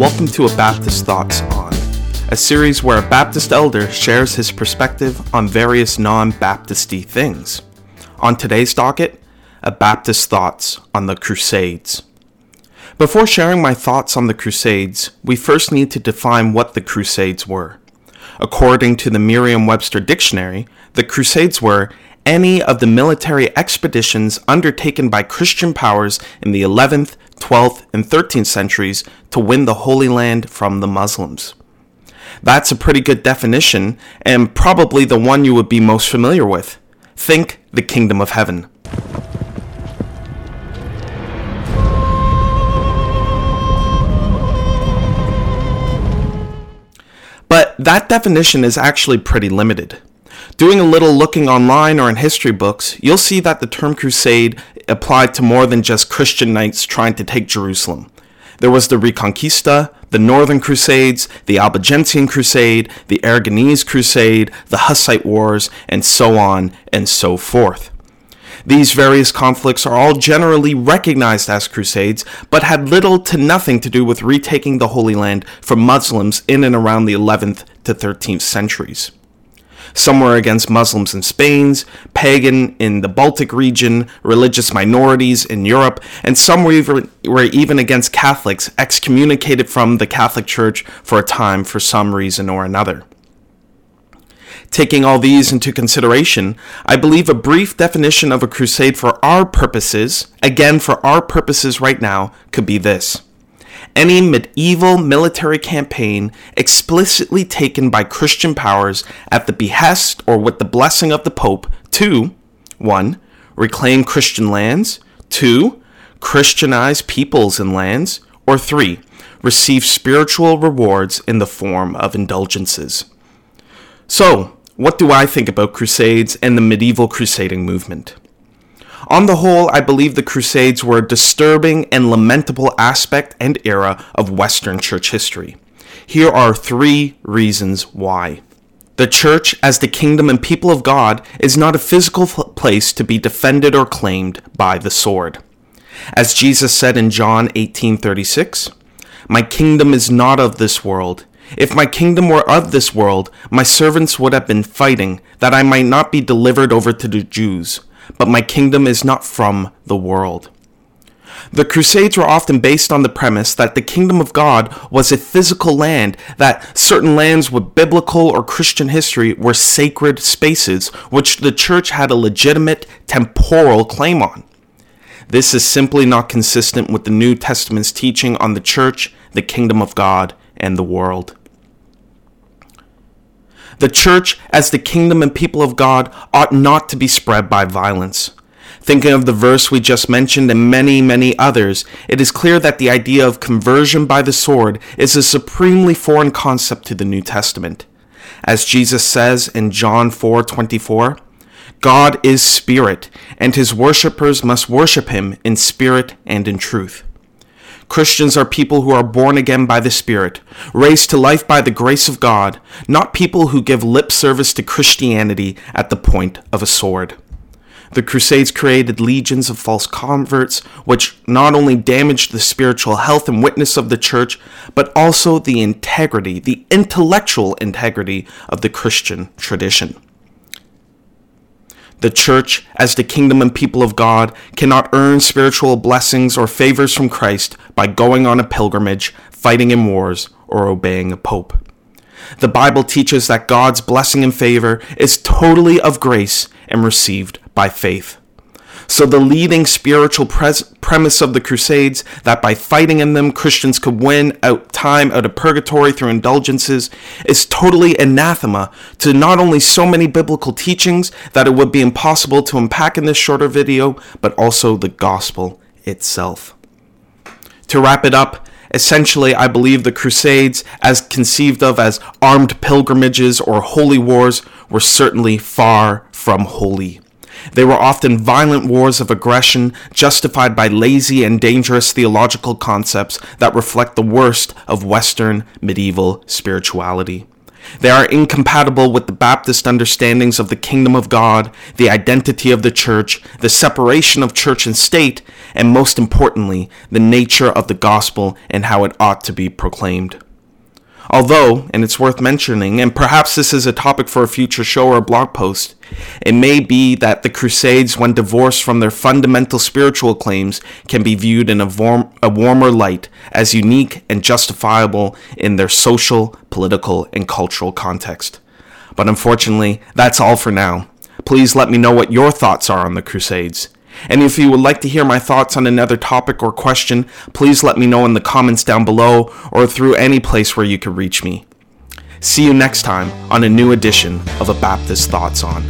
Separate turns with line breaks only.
Welcome to A Baptist Thoughts On, a series where a Baptist elder shares his perspective on various non Baptisty things. On today's docket, A Baptist Thoughts on the Crusades. Before sharing my thoughts on the Crusades, we first need to define what the Crusades were. According to the Merriam Webster Dictionary, the Crusades were any of the military expeditions undertaken by Christian powers in the 11th, 12th, and 13th centuries to win the Holy Land from the Muslims. That's a pretty good definition, and probably the one you would be most familiar with. Think the Kingdom of Heaven. But that definition is actually pretty limited. Doing a little looking online or in history books, you'll see that the term crusade applied to more than just Christian knights trying to take Jerusalem. There was the Reconquista, the Northern Crusades, the Albigensian Crusade, the Aragonese Crusade, the Hussite Wars, and so on and so forth. These various conflicts are all generally recognized as crusades, but had little to nothing to do with retaking the Holy Land from Muslims in and around the 11th to 13th centuries. Some were against Muslims in Spain, pagan in the Baltic region, religious minorities in Europe, and some were even, were even against Catholics excommunicated from the Catholic Church for a time for some reason or another. Taking all these into consideration, I believe a brief definition of a crusade for our purposes, again for our purposes right now, could be this any medieval military campaign explicitly taken by Christian powers at the behest or with the blessing of the Pope to 1. Reclaim Christian lands, 2. Christianize peoples and lands, or 3. Receive spiritual rewards in the form of indulgences. So, what do I think about Crusades and the medieval crusading movement? On the whole, I believe the Crusades were a disturbing and lamentable aspect and era of Western church history. Here are three reasons why. The church, as the kingdom and people of God, is not a physical place to be defended or claimed by the sword. As Jesus said in John 18:36, "My kingdom is not of this world. If my kingdom were of this world, my servants would have been fighting that I might not be delivered over to the Jews." But my kingdom is not from the world. The Crusades were often based on the premise that the kingdom of God was a physical land, that certain lands with biblical or Christian history were sacred spaces which the church had a legitimate temporal claim on. This is simply not consistent with the New Testament's teaching on the church, the kingdom of God, and the world. The church, as the kingdom and people of God, ought not to be spread by violence. Thinking of the verse we just mentioned and many, many others, it is clear that the idea of conversion by the sword is a supremely foreign concept to the New Testament. As Jesus says in John 4:24, God is spirit, and his worshippers must worship him in spirit and in truth. Christians are people who are born again by the Spirit, raised to life by the grace of God, not people who give lip service to Christianity at the point of a sword. The Crusades created legions of false converts, which not only damaged the spiritual health and witness of the church, but also the integrity, the intellectual integrity of the Christian tradition. The church, as the kingdom and people of God, cannot earn spiritual blessings or favors from Christ by going on a pilgrimage, fighting in wars, or obeying a pope. The Bible teaches that God's blessing and favor is totally of grace and received by faith. So, the leading spiritual pres- premise of the Crusades that by fighting in them, Christians could win out time out of purgatory through indulgences is totally anathema to not only so many biblical teachings that it would be impossible to unpack in this shorter video, but also the gospel itself. To wrap it up, Essentially, I believe the Crusades, as conceived of as armed pilgrimages or holy wars, were certainly far from holy. They were often violent wars of aggression justified by lazy and dangerous theological concepts that reflect the worst of Western medieval spirituality. They are incompatible with the Baptist understandings of the kingdom of God, the identity of the church, the separation of church and state, and most importantly, the nature of the gospel and how it ought to be proclaimed. Although, and it's worth mentioning, and perhaps this is a topic for a future show or blog post, it may be that the Crusades, when divorced from their fundamental spiritual claims, can be viewed in a, warm, a warmer light as unique and justifiable in their social, political, and cultural context. But unfortunately, that's all for now. Please let me know what your thoughts are on the Crusades. And if you would like to hear my thoughts on another topic or question, please let me know in the comments down below or through any place where you can reach me. See you next time on a new edition of A Baptist Thoughts On.